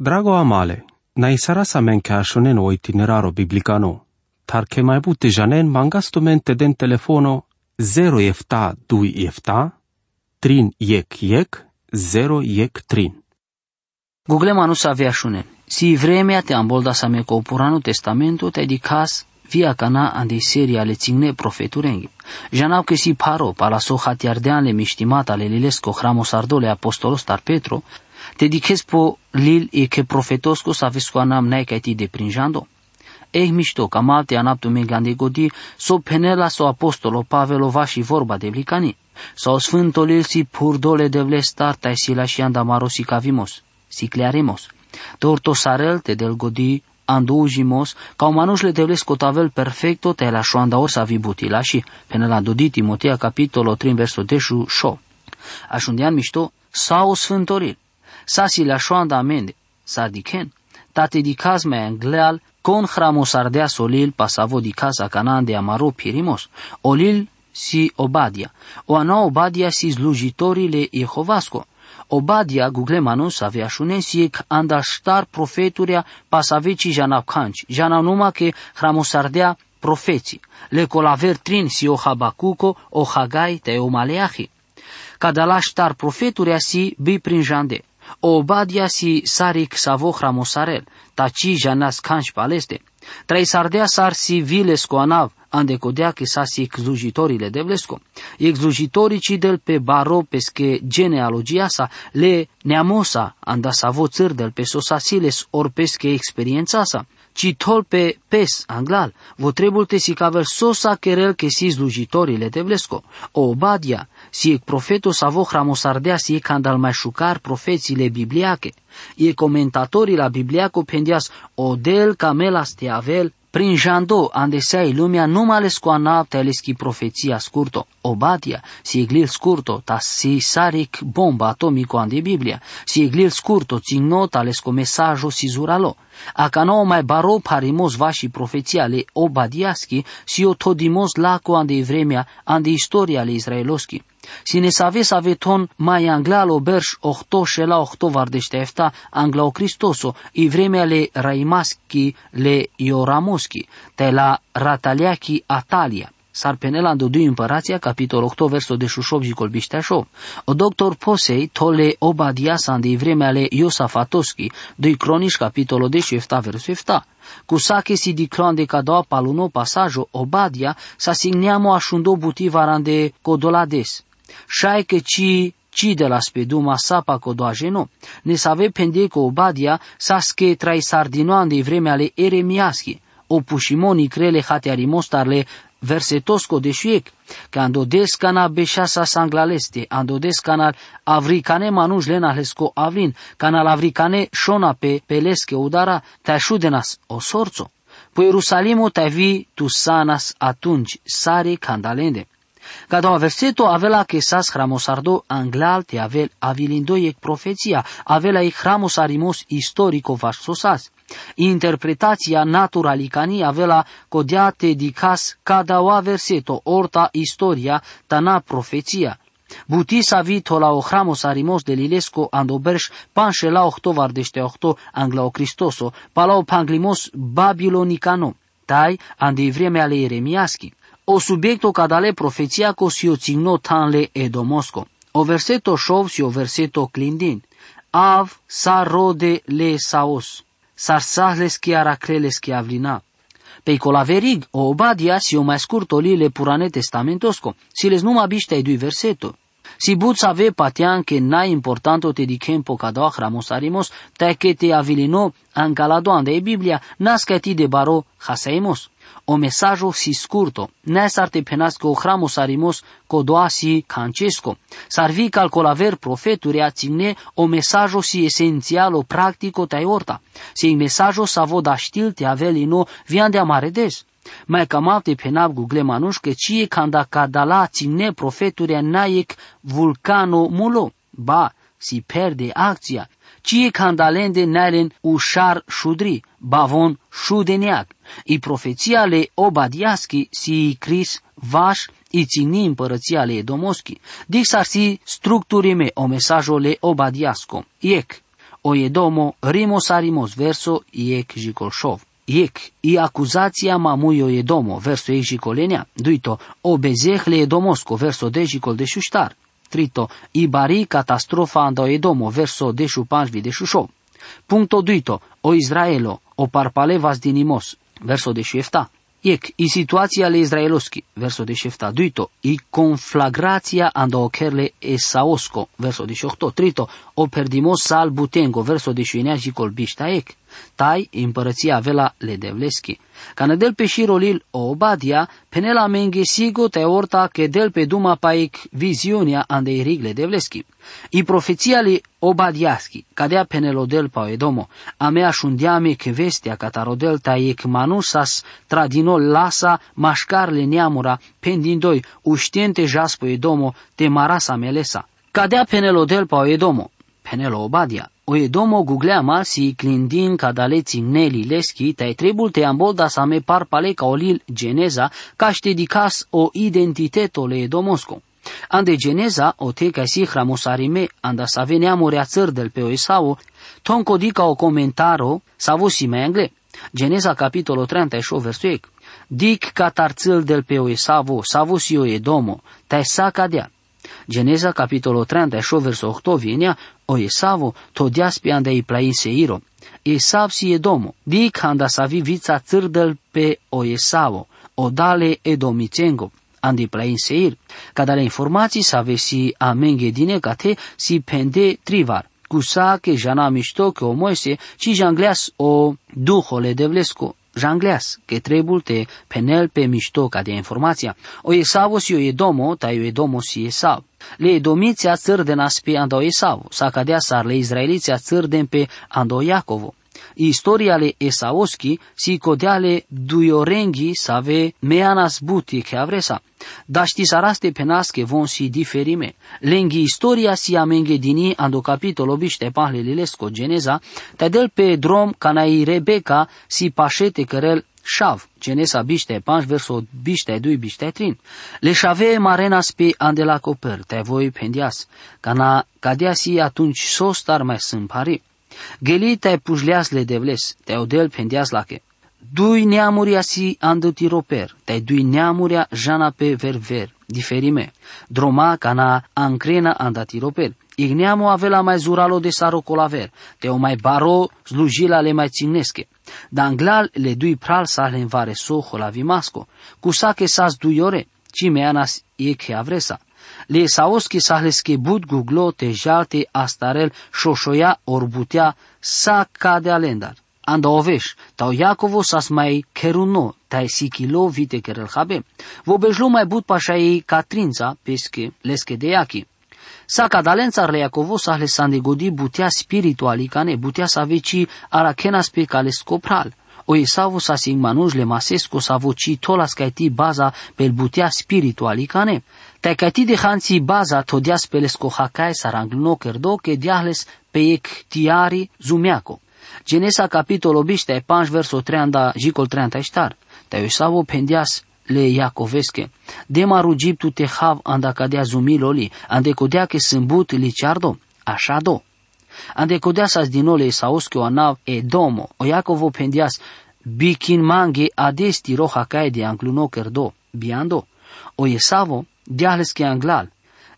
Drago amale, na isara sa men ke ashonen o itineraro biblicano, tar ke mai bute janen mangasto mente den telefono 0 efta 2 efta, trin yek yek, 0 yek trin. Google manu sa vea shunen. Si vremea te ambolda sa me ko puranu testamento te di kas via kana andi serie ale țigne profeturengi. Janau ke si paro pala so hatiardean le miștimat ale lilesco hramos ardole apostolos tar Petro, te diches po lil e ke profetosco sa vesco anam nai kai ti deprinjando. Eh mișto, cam alte anaptu me gande godi, so penela so apostolo Pavelo vaș și vorba de blicani. Sau sfântul il si purdole de vlestar tai si la și andamaro si cavimos, si clearemos. Torto sarel te del godi andujimos, ca umanuș le devles cotavel perfecto te la șoanda or sa vibutila și până la dodi Timotea capitolo 3 verso 10 șo. Așundean mișto, sau sfântoril, sa si la șoanda amende, sa diken, ta te dicaz mai angleal, con hramos ardea solil pasavo dicaz a canan de amaro pirimos, olil si Obadia, o ana Obadia si slujitorile Jehovasco, Obadia Guglemanus avea šunesiek anda ștar profeturia pasaveci jana kanci, jana numa ke hramosardea profeții, le colaver trin si o habacuco, o hagai te o maleahi. Cada la ștar profeturia si bi prin jande. O Obadia si sarik savo hramosarel, taci janas kanci paleste. Trai sardea sar si viles coanav, ande codea che sasi exlujitorile de vlesco. Exlujitorii del pe baro pesche genealogia sa le neamosa anda savo țăr del pe sosasiles or pesche experiența sa. Ci tol pe pes anglal, vo trebul te si cavel sosa querel que si slujitorile de vlesco. O obadia, si e profeto savo hramosardea si e candal mai șucar profețiile bibliache. E comentatorii la bibliaco pendias o del camelas te avel prin jando andesei lumea numai le scoana teleschi profeția scurto, obadia, si eglil scurto, ta si saric bomba atomico ande Biblia, si eglil scurto, țin nota le sco mesajo si zuralo. A ca nou mai baro parimos vași profeția le obadiaschi, si o todimos laco ande vremea, ande istoria le israeloschi. Si ne save save ton mai anglalo berș ohto shela ohto vardește efta anglao Cristoso, i vremea le raimaschi le ioramoschi, te la rataliachi Atalia. S-ar penela în doi împărația, capitol 8, versul de șușov și colbiștea șov. O doctor Posei, tole obadiasan de vremea ale Iosafatoski, doi cronici, capitolul de și șefta versul efta. Cu sake si dicloan de cadoa paluno pasajo obadia, sa signeamo așundo butivaran de codolades. Șai că ci ci de la speduma sapa codoajeno, ne save pende co obadia sa sche trai sardinoan de vremea ale eremiaschi, o pușimoni crele hatearimostarle versetosco de șuiec, că andodescana beșasa sanglaleste, andodescana avricane manuș lena lesco avrin, canal avricane șona pe pelesche udara, te așudenas o sorțo. Păi Ierusalimo te vi tu sanas atunci, sare candalende. Cada verseto avela que sas hramosardo anglal te avel avilindo ec profeția, avela ec hramosarimos istorico varsosas. Interpretația naturalicani avela codiate dicas cada oa verseto orta istoria tana profeția. Butisa vito la o hramos arimos de lilesco andoberș panșe la ohto vardește ohto angla o Cristoso, palau panglimos babilonicano, tai ande vreme ale Eremiaschi. O subiecto cadale profeția co si o țigno tanle edomosco. O verseto șov si o verseto clindin. Av sa rode le saos sarsahles que aracreles que avlina. Pei colaverig, o obadia si o mai scurt oli le purane testamentosco, si les numa biște ai dui verseto. Si buts ave patian que na importanto te dicempo cado hramosarimos, te que te avilino ancaladoan de Biblia, nasca ti de baro haseimos o mesajo si scurto, ne sarte penasco hramos arimos codoasi cancesco. Sarvi calcolaver profeturi aține o mesajo si esențialo practico tai orta. Si mesajo sa voda știl te avelino vian de amaredes. Mai camate penab gugle manuș că cie canda cadala ține profeturi naic vulcano mulo. Ba, si perde acția, cie candalende naren ușar șudri, bavon șudeniac. I profeția le Obadiaschi si Cris vaș i țini împărăția le Edomoschi. Dix ar si structurime o mesajul le Obadiasco. Iec, o Edomo rimos arimos verso iek jikolshov. Iek, i acuzația mamuio Edomo, verso ei jikolenia, duito, o bezehle Edomosco, verso de jikol de shushtar. Trito, i bari catastrofa ando Edomo, verso de shupanjvi de shushov. Punto duito, o Israelo, o parpalevas dinimos, verso de shuefta. Iek, i situația le Izraeloski, verso de šefta, duito, i conflagrația ando okerle esaosco, verso de șohto, trito, o perdimos sal butengo, verso de șuinea și colbișta ec, tai împărăția avela le devleschi. Ca del pe șirolil o obadia, penela menge sigo te orta che del pe duma paic viziunea ande rigle devleschi. I profeția li obadiaschi, cadea penelodel pa edomo, a mea șundiame che vestea catarodel ta ec manusas tradinol lasa mașcarle neamura, pendindoi uștiente jaspo edomo te marasa melesa. Cadea penelodel pa edomo, penelo obadia, o edomo gugleama si clindin cadaleții neli leschi, tai trebul te ambolda sa me par pale ca olil geneza, ca dicas o identiteto le edomosco. Ande geneza o te ca si hramosarime, anda sa veneamurea țăr del pe Esau, ton codica o comentaro, sa vosi me angle. Geneza capitolo 38 versuec. Dic catarțel del pe Esau, sa vosi o edomo, tai sa cadea. Geneza capitolo 38 verso 8 vienia, o Esavo to diaspi anda i plai seiro. Esav si edomo, dic anda savi vița țârdel pe o Esavo, o dale edomicengo, andi plai seir. Cadale informații sa vesi amenge dine cate si pende trivar. Cusa che jana mișto că o moise, ci jangleas o duhole devlesco, jangleas, que trebul te penel pe mișto ca de informația. O Esavo si o Edomo, ta o Edomo si Esav. Le Edomiția țărdenas pe ando Esavu, sa cadea sar le Izraeliția țărden pe ando Iacovo. Istoria le Esaoski si codeale duiorengi save meanas buti che avresa. Da ști saraste penasche von si diferime. Lenghi istoria si amenge dini ando capitolo biște pahle lilesco geneza, del pe drom canai Rebecca si pașete cărel Shav, Genesa biște panș verso biște dui biște trin. Le șave marenas pe andela coper, te voi pendias, cana cadea si atunci sostar mai sunt pari. Geli te pujleas le devles, te odel pendias lake. Dui neamuria si andăti roper, te dui neamuria jana pe verver, diferime. Droma cana ancrena andati roper. Igneamo avela mai zuralo de saro colaver, te o mai baro slujila le mai ținesche. Danglal le dui pral sa le învare soho la vimasco, cu sa che sas duiore, ci meanas e che avresa. Le saoschi sa le bud guglo te jalte astarel șoșoia orbutea sa cade alendar. Anda oveș, tau Iacovo sas mai keruno, tai sikilo vite kerel habe. Vo bejlo mai bud pașa ei Catrința, pesche, lesche de iachi. Sa cadalența le Iacovo sa le sandigodi butea spirituali cane, butea sa veci arakenas pe cale scopral. O Esavu sa singmanuj le masesco sa voci tolas caiti baza pel butea spirituali cane. Tai caiti de hansi baza todias pelesco hakai sarangluno kerdo ke diahles pe ek tiari zumeaco. Genesa capitolo biște 5 verso 30 jicol 30 star. Tai Esavu pendias le Iacoveske. Dema rugiptu te hav anda cadea zumiloli, ande codea che sâmbut liciardo, așa do. Ande codea sas dinole saosche o anav e domo, o Iacovo pendias, bikin mange adesti roha cae de angluno kerdo, biando, o Esavo, diahles che anglal,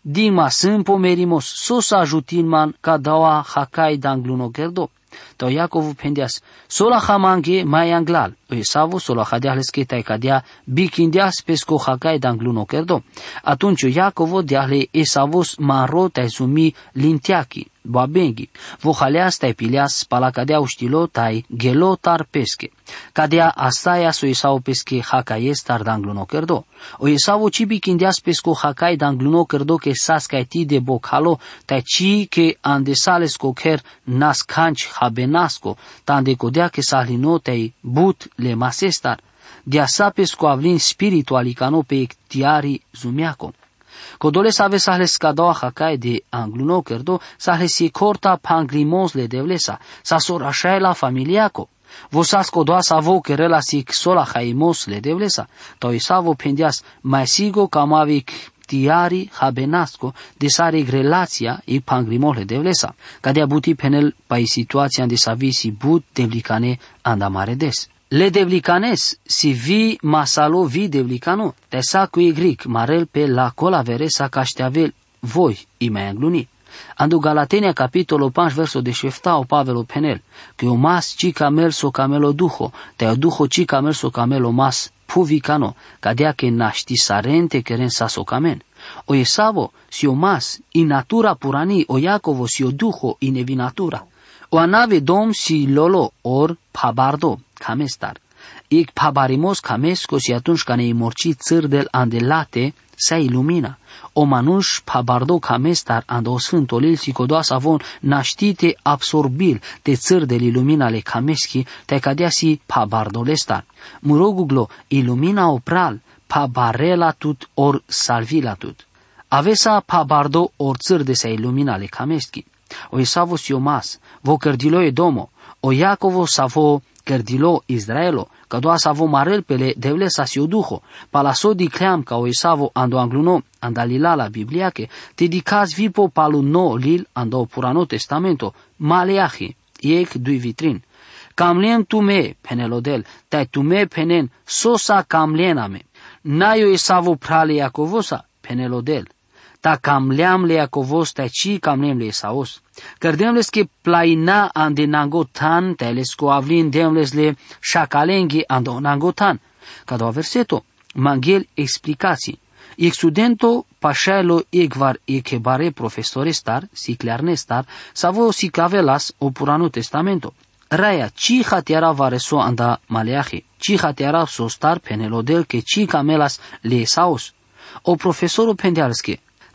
Dima sâmpo merimos, sos ajutin man ca dawa hakai dangluno kerdo. To Iacovu pendias, sola hamange mai anglal, Esavu sola hadeahles che tai cadea bikindeas pesco hakai dangluno kerdo. Atunci Iacovo deahle Esavos maro tai sumi lintiaki, babengi, vohaleas tai pilias palacadea uștilo tai gelo tar pesche. Cadea astaia so Esau pesche hakaies tar dangluno kerdo. O Esau cibi kindeas pesco hakai dangluno kerdo ke saskai ti de bokhalo tai ci ke andesales koker nas kanch habenasco, tande codea ke sahlino tai but le masestar, dia sapes cu avlin spirituali cano pe tiari zumiaco. Codole save sahle skadoa hakai de angluno kerdo, sahle si corta panglimos le devlesa, sa sorașai la familiaco. Vosas codoa sa vo querela si sola haimos le devlesa, to isavo pendias mai sigo camavic tiari habenasco de sare relația i pangrimole devlesa, cadea buti penel pai situația de savisi but devlicane andamare des. Le devlicanes si vi masalo vi devlicano, te sa cu gric marel pe la colavere sa cașteavel voi i mai angluni. Andu Galatenia capitolo 5 verso 17 o Pavelo penel, que o mas ci camel so camelo duho, te o duho ci camel so camelo mas puvicano, cadea que naști sarente queren saso camen. O Esavo si o mas in natura purani o Iacovo si o duho in evi natura. O anave dom si lolo or pabardo, camestar. Ic pabarimos camesco si atunci ca ne morci țârdel andelate, se ilumina. O manuș pabardo camestar ando sfântolil si codoas avon naștite absorbil de țârdel iluminale cameschi, te cadea si pabardolestar. Muroguglo ilumina opral, pabarela tut or salvila tut. Avesa pabardo or țârde se iluminale cameschi. O isavo si o mas, vo cărdilo e domo, o Iacovo savo cărdilo Israelo, că doa savo marel pele devle sa si duho, palaso di cream ca o isavo ando angluno, andalila la Biblia che, te di caz vipo palu no lil ando purano testamento, maleahi, iec dui vitrin. Camlien tu me, penelodel, tai tu me penen, sosa camliename. Naio isavo prale Iacovosa, penelodel ta kamleam le Iakovos ta chi kamlem le Esaos. Cărdemles que plaina ande nangotan teles co avlin demles le shakalengi ando nangotan. Cada verseto, mangel explicații. Exudento pașaelo egvar ekebare profesorestar, siclearnestar, savo siclavelas o purano testamento. Raya, ci hatiara vareso anda maleaje, ci hatiara sostar penelodel que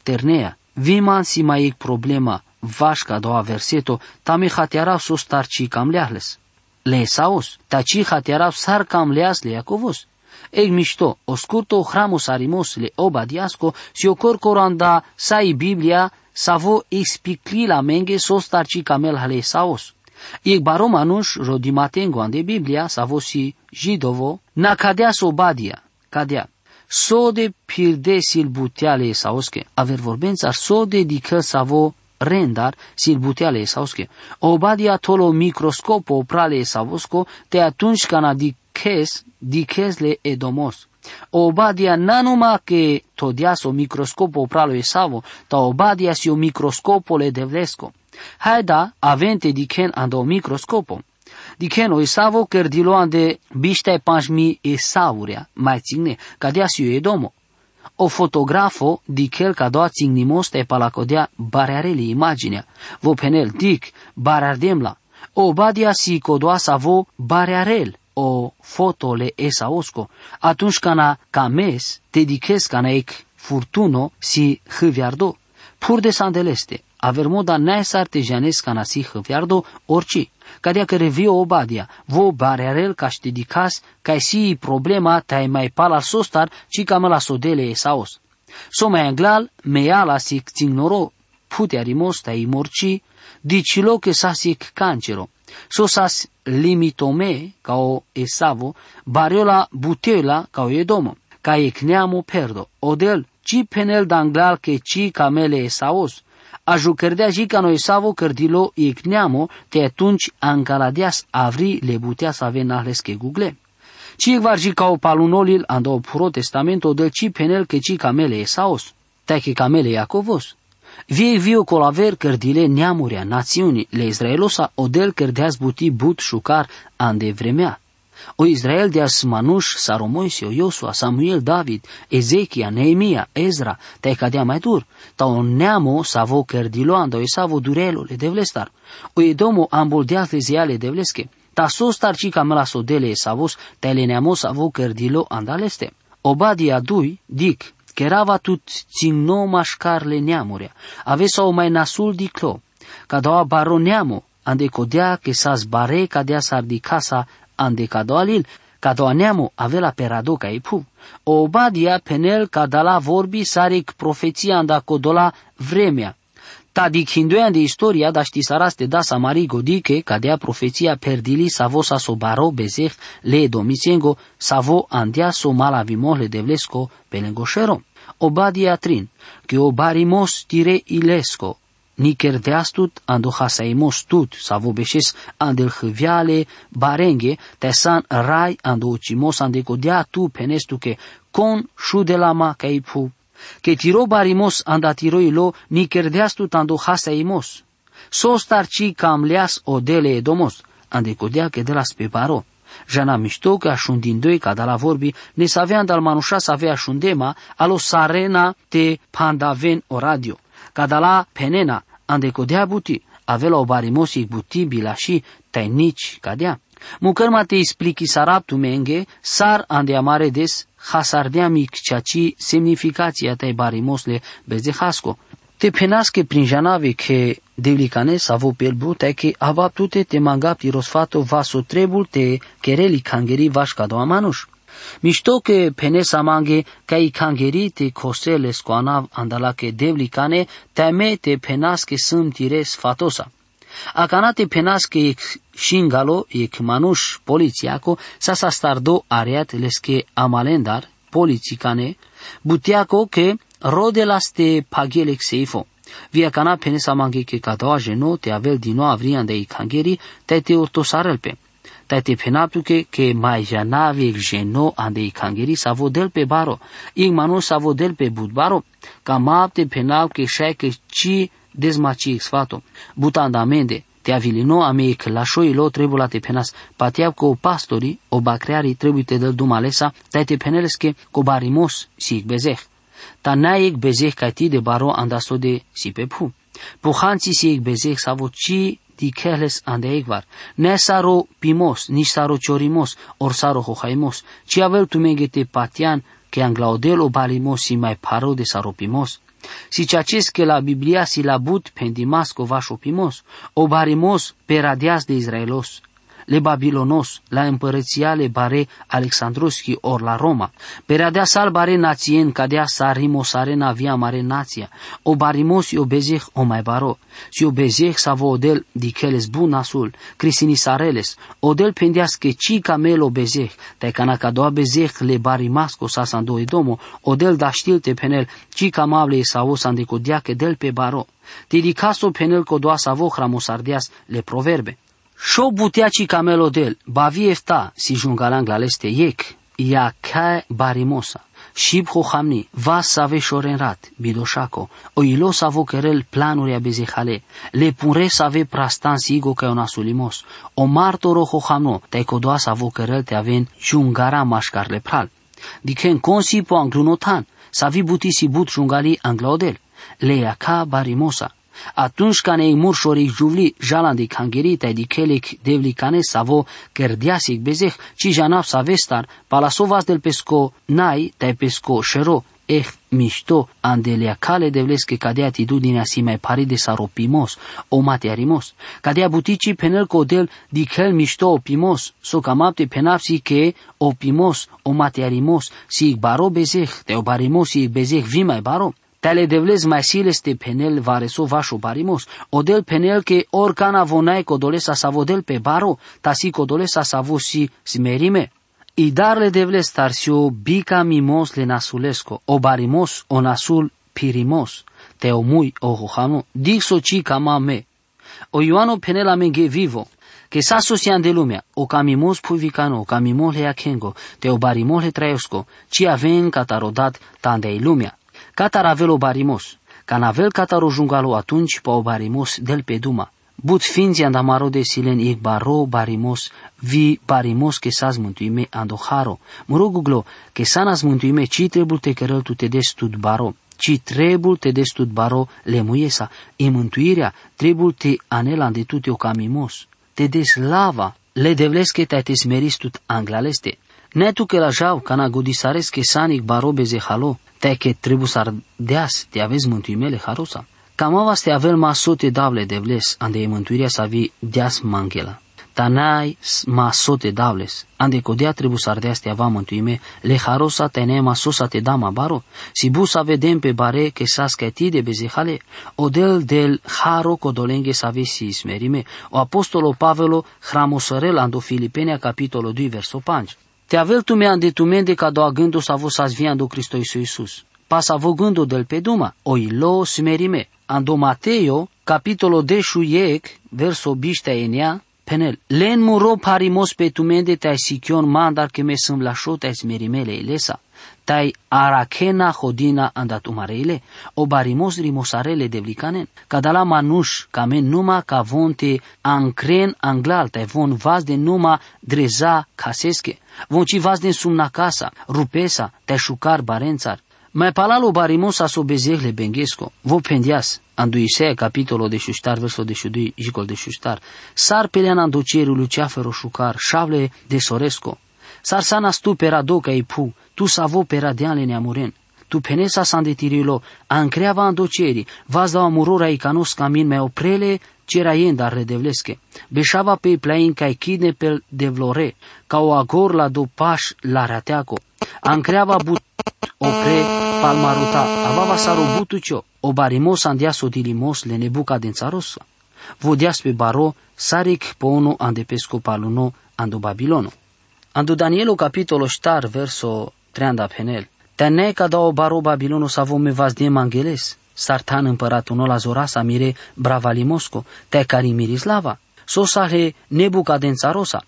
ci camelas le esaos. O profesorul pendealske, ternea, viman si mai problema vașca doua verseto, tame hatiara sos tarci cam leahles. Le saos, taci hatiara sar cam leas le Iacovos. Eg mișto, o scurto hramos arimos le obadiasco, si o corcoranda sai Biblia, savo explicli la menge sos tarci camel hale saos. Eg barom anuș rodimatengo ande Biblia, savo si jidovo, na cadea so badia, cadea sode pirde silbuteale sauske. Aver vorbențar sode dică savo rendar silbuteale sauske. Obadia tolo microscopo prale savosko te atunci cana dikes dikesle edomos. Obadia nanuma che todiaso microscopo pralo esavo, ta obadia si o microscopo le devlesco. Haida avente diken ando microscopo. Dikeno Isavo kerdiloan de biște panjmi Esaurea, mai ține, cadea si Edomo. O fotografo dikel cadoa țignimos te palacodea barearele imaginea, vo penel dic barardemla, o badia si codoa savo barearel, o fotole esaosco, atunci cana cames te dices cana ec furtuno si hâviardo, pur de sandeleste, aver moda naes artejanes cana si hâviardo orici cadea că revio obadia, vo barearel ca știdicas, ca si problema tai mai pala sostar, ci cam la sodele esaos. So mai anglal, meala sic țignoro, putea rimos tai morci, dicilo che sa sic cancero. So sas limitome, ca o esavo, bariola buteola, ca o edomo, ca ecneamo perdo, odel, ci penel danglal che ci camele esaos, Aju cărdea jica noi savo cărdilo icneamo, te atunci ancaladias avri le butea să ave nahles che google. Ci var jica o palunolil ando puro testamento del ci penel che ci camele esaos, te che camele Iacovos. Vie viu colaver cărdile neamurea națiunii le Israelosa odel cărdeaz buti but șucar ande vremea. O Israel de Asmanuș, Saromoisio, Iosua, Samuel, David, Ezechia, Neemia, Ezra, te cadea mai dur, ta o neamo savo kerdiloando e savo durelo le devlestar, o edomo amboldeaz le ziale devleske, ta sos tarcica mela sodele e savos, te le neamo savo kerdilo andaleste. Obadia dui, dic, kerava tut ținno mașcarle neamurea, avesa o mai nasul di clo, ca doa baro neamo, ande codea che sa zbare cadea sardicasa ande alil, neamu avela peradoca ipu. O obadia penel cadala vorbi sarik profeția anda codola vremea. Ta dic hinduian de istoria da ști saraste da samari godike cadea profeția perdili savo sa so baro bezeh le domiciengo savo andia so mala vimohle devlesco pelengoșero. Obadia trin, que obarimos tire ilesco, Niker deastut ando hasaimos tut, savo beșes andel hviale barenge, tesan rai ando uchimos ande kodea tu penestu ke kon shudelama kaipu. Ke tiro barimos anda tiro ilo niker deastut ando hasaimos. Sos tarci cam leas odele edomos, ande kodea ke de la speparo. Jana mișto că așundin doi ca de la vorbi, ne să avea dal manușa să avea așundema, alo sarena te pandaven o radio. Ca de la penena, ande kodea buti, avela o barimosi buti bilashi tainici cadea. Mucărma te explichi sarap tu menge, sar ande amare des hasardea mic ceaci semnificația tai barimosle bezehasco. Te penasche prin janave che devlicane savo pelbu te che avaptute te mangapti rosfato vaso trebul te kereli kangeri vașca doa manuș. Mișto că pene samange i kangeri te kosele scoanav andala că devlicane teme te penasche tire sfatosa. Acana te penasche shingalo ec manuș polițiaco sa sa stardo ariat lesche amalendar polițicane butiaco că rodelas te pagelek seifo. Via cana pene samange că cadoa jeno te avel din nou avrian de ikangeri te te ortosarelpe te penaptuke ke mai janavi geno ande ikangeri savodel pe baro, ing manu savodel pe budbaro, ka mapte penap ke shake chi desmaci sfato, buta andamende, te avilino ame că la șoilo trebuie la te penas, patiab o pastori, o bacreari trebuie te dă dumalesa, te te peneles că co barimos si bezeh. Ta naik bezeh ca ti de baro andaso de si pe pu. Puhanții si bezeh savo ci dikeles andeigvar, ne saro pimos, ni saro chorimos, or saro hojaimos, ci avel tu megete patian, que anglaudel o balimos si mai paro de saro pimos. Si ceaces que la Biblia si la but pendimas co vașo pimos, o barimos peradias de Israelos, le Babilonos, la împărăția le bare Alexandroschi or la Roma. Peradea sal bare națien, cadea sarimos arena via mare nația. O barimos o bezeh o mai baro. Si o bezeh savo odel dicheles bun asul, crisini sareles. Odel pendeas que ci camelo bezeh, te cana ca doa bezeh le barimasco sa sando edomo, odel da știl te penel, ci camable sau sandico diache del pe baro. Dedicaso penel co doa savo hramosardeas le proverbe. Šo butiaci camelodel, bavi efta, si jungalang la leste yek, ia kai barimosa. Shib hohamni, va save shorenrat, bidoshako, o ilo savo kerel planuri abezehale, le pure save prastan sigo ca una sulimos, o martoro hohamno, te kodoa savo kerel te aven jungara mașcar le pral. Diken konsi po anglunotan, savi buti si but jungali anglaodel, le ia barimosa, atunci când ei murșoric juvli jalandik hangeritai dikelik devlikane savo kerdiasik bezeh ci janaf savestar palasovas del pesco nai tai pesco shero eh mișto andelea cale devleske cadea atitudinea si mai pari de saropimos o matearimos. Cadea butici penel codel dikel mișto opimos, so camapte penapsi que opimos o matearimos si baro bezeh, te o barimos si bezeh vi mai baro. Tale devlez mai sileste penel vareso vașo barimos, odel penel ke orcana vonai codolesa savodel pe baro, tasi codolesa savo si smerime. I darle devlez tarsio bica mimos le nasulesco, o barimos o nasul pirimos, te o mui o hohano, dixo ci cama me. O Ioano penela ge vivo, que sa socian de lumea, o camimos puivicano, o camimos le akengo, te o barimos le traesco, ci aven catarodat tandei lumea. Cataravelo barimos, canavel cataro jungalo atunci pa o barimos del pe duma. But finzi andamaro de silen ik baro barimos, vi barimos que sas mântuime andoharo. Muruguglo, que sanas mântuime ci trebul te cărăl tu te des tud baro. Ci trebul te des tud baro le muiesa. E mântuirea trebul te anelan de tu te o camimos. Te des lava, le devleske te te smeris tut anglaleste. Netu que la jau, cana godisares que sanic baro beze halo te que trebuie să ardeas, te aveți mântuimele harosa. Cam avas te avel masote davle devles, ande mântuirea să vi deas mangela. Tanai masote davles, ande codea trebuie să ardeas te ava mântuime, le harosa te ne masosa te dama baro, si bu să vedem pe bare că sa scati de bezehale, odel del haro codolenghe să aveți si smerime, o apostolo Pavelo hramosărel ando Filipenia capitolul 2 verso 5. Te avel tu me ande tu mende ca doa gându sa vos as viando Cristo Iisus. passa vogando del peduma, o ilo smerime. Ando Mateo, capitolo deshu yek, verso bishta enea, penel. Len muro parimos pe tumende tai sikion mandar ke me sâm la shot tai smerimele ilesa. Tai arakena hodina andat umareile, o barimos rimosarele devlikanen. Kadala manush, kamen numa ka vonte ancren anglal, tai von vaz de numa dreza kaseske. Von ci vaz de sumna casa, rupesa, tai shukar barențar. Mai palalo barimosa so bezehle bengesco, vo pendias, andu Isea capitolo de shustar, verso de shudui, jicol de shustar, sar pelean andu ceru luceafero shukar, șavle de soresco, sar sana stu pera doca e pu, tu savo pera deanle neamuren, tu penesa san de tirilo, ancreava ando ceri, vaz da amurora i canos camin me oprele, cera yenda redevleske, beșava pe plain ca kidne pel devlore, ca o agor la do paș la rateaco, ancreava but opre palmaruta, avava sarobutucio, o barimos andias odilimos le nebuca dențarosa. Vodias pe baro, saric pono andepesco paluno ando Babilono. Ando Danielo capitolo star verso 30 penel. Te ca da o baro Babilono sa me vas de mangeles. Sartan împăratul la Zorasa mire bravalimosco, te cari mirislava. Sosahe Nebucadențarosa.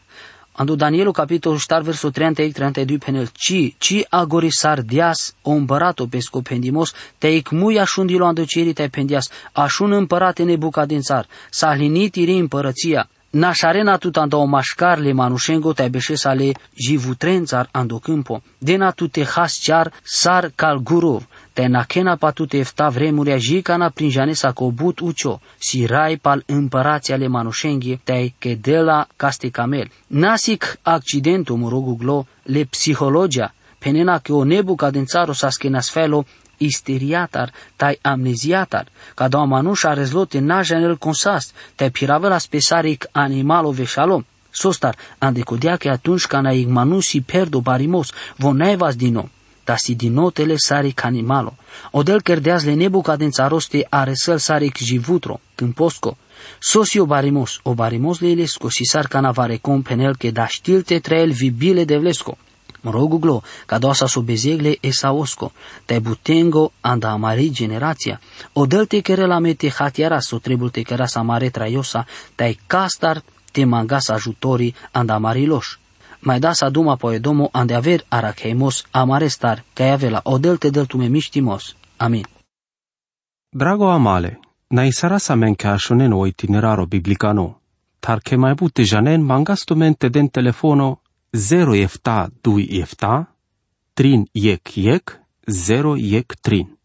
Ando Danielu capitolul 4 versul 31-32 penel. Ci, ci agorisar dias o împărato pesco pendimos, te icmui așundilo ando ceri te pendias, așun împărate nebucadințar, s-a hlinit iri împărăția, Nașarena tut ando o mașcarle manușengo te beșesale jivutrențar ando câmpo, dena tu te has cear sar cal gurov, te nakena patute efta vremuria jicana prin janesa cobut ucio, si rai pal împărații ale manușenghi te kedela caste camel. Nasic accidentul morogu glo le psihologia, penena che o nebu cadențaro sa skenasfelo isteriatar, tai amneziatar, ca da manușa rezlote na janel consast, te piravela spesaric animalo vešalo. Sostar, andecodea că atunci ca na igmanusi perdo barimos, vonevas dino, da si dinotele saric animalo. Odel kerdeas le nebu cadențaroste aresel saric jivutro, câmposco, Socio barimos, o barimos le ilesco, si sar canavare compenel que da știlte trael vibile de vlesco. Moroguglo, cadoasa subezegle esaosco, te butengo anda amari generația. Odel te kere la mete hatiara so trebul te kera sa mare traiosa, te castar te mangas ajutori anda amariloș. Mai da sa duma poedomo ande aver aracheimos amarestar, ca avela odel te del tume miștimos. Amin. Drago amale, na isara sa men ca shonen o itineraro biblicano, tar che mai bute janen mangasto mente den telefono 0 jefta 2 jefta, 3 jek jek, 0 jek 3.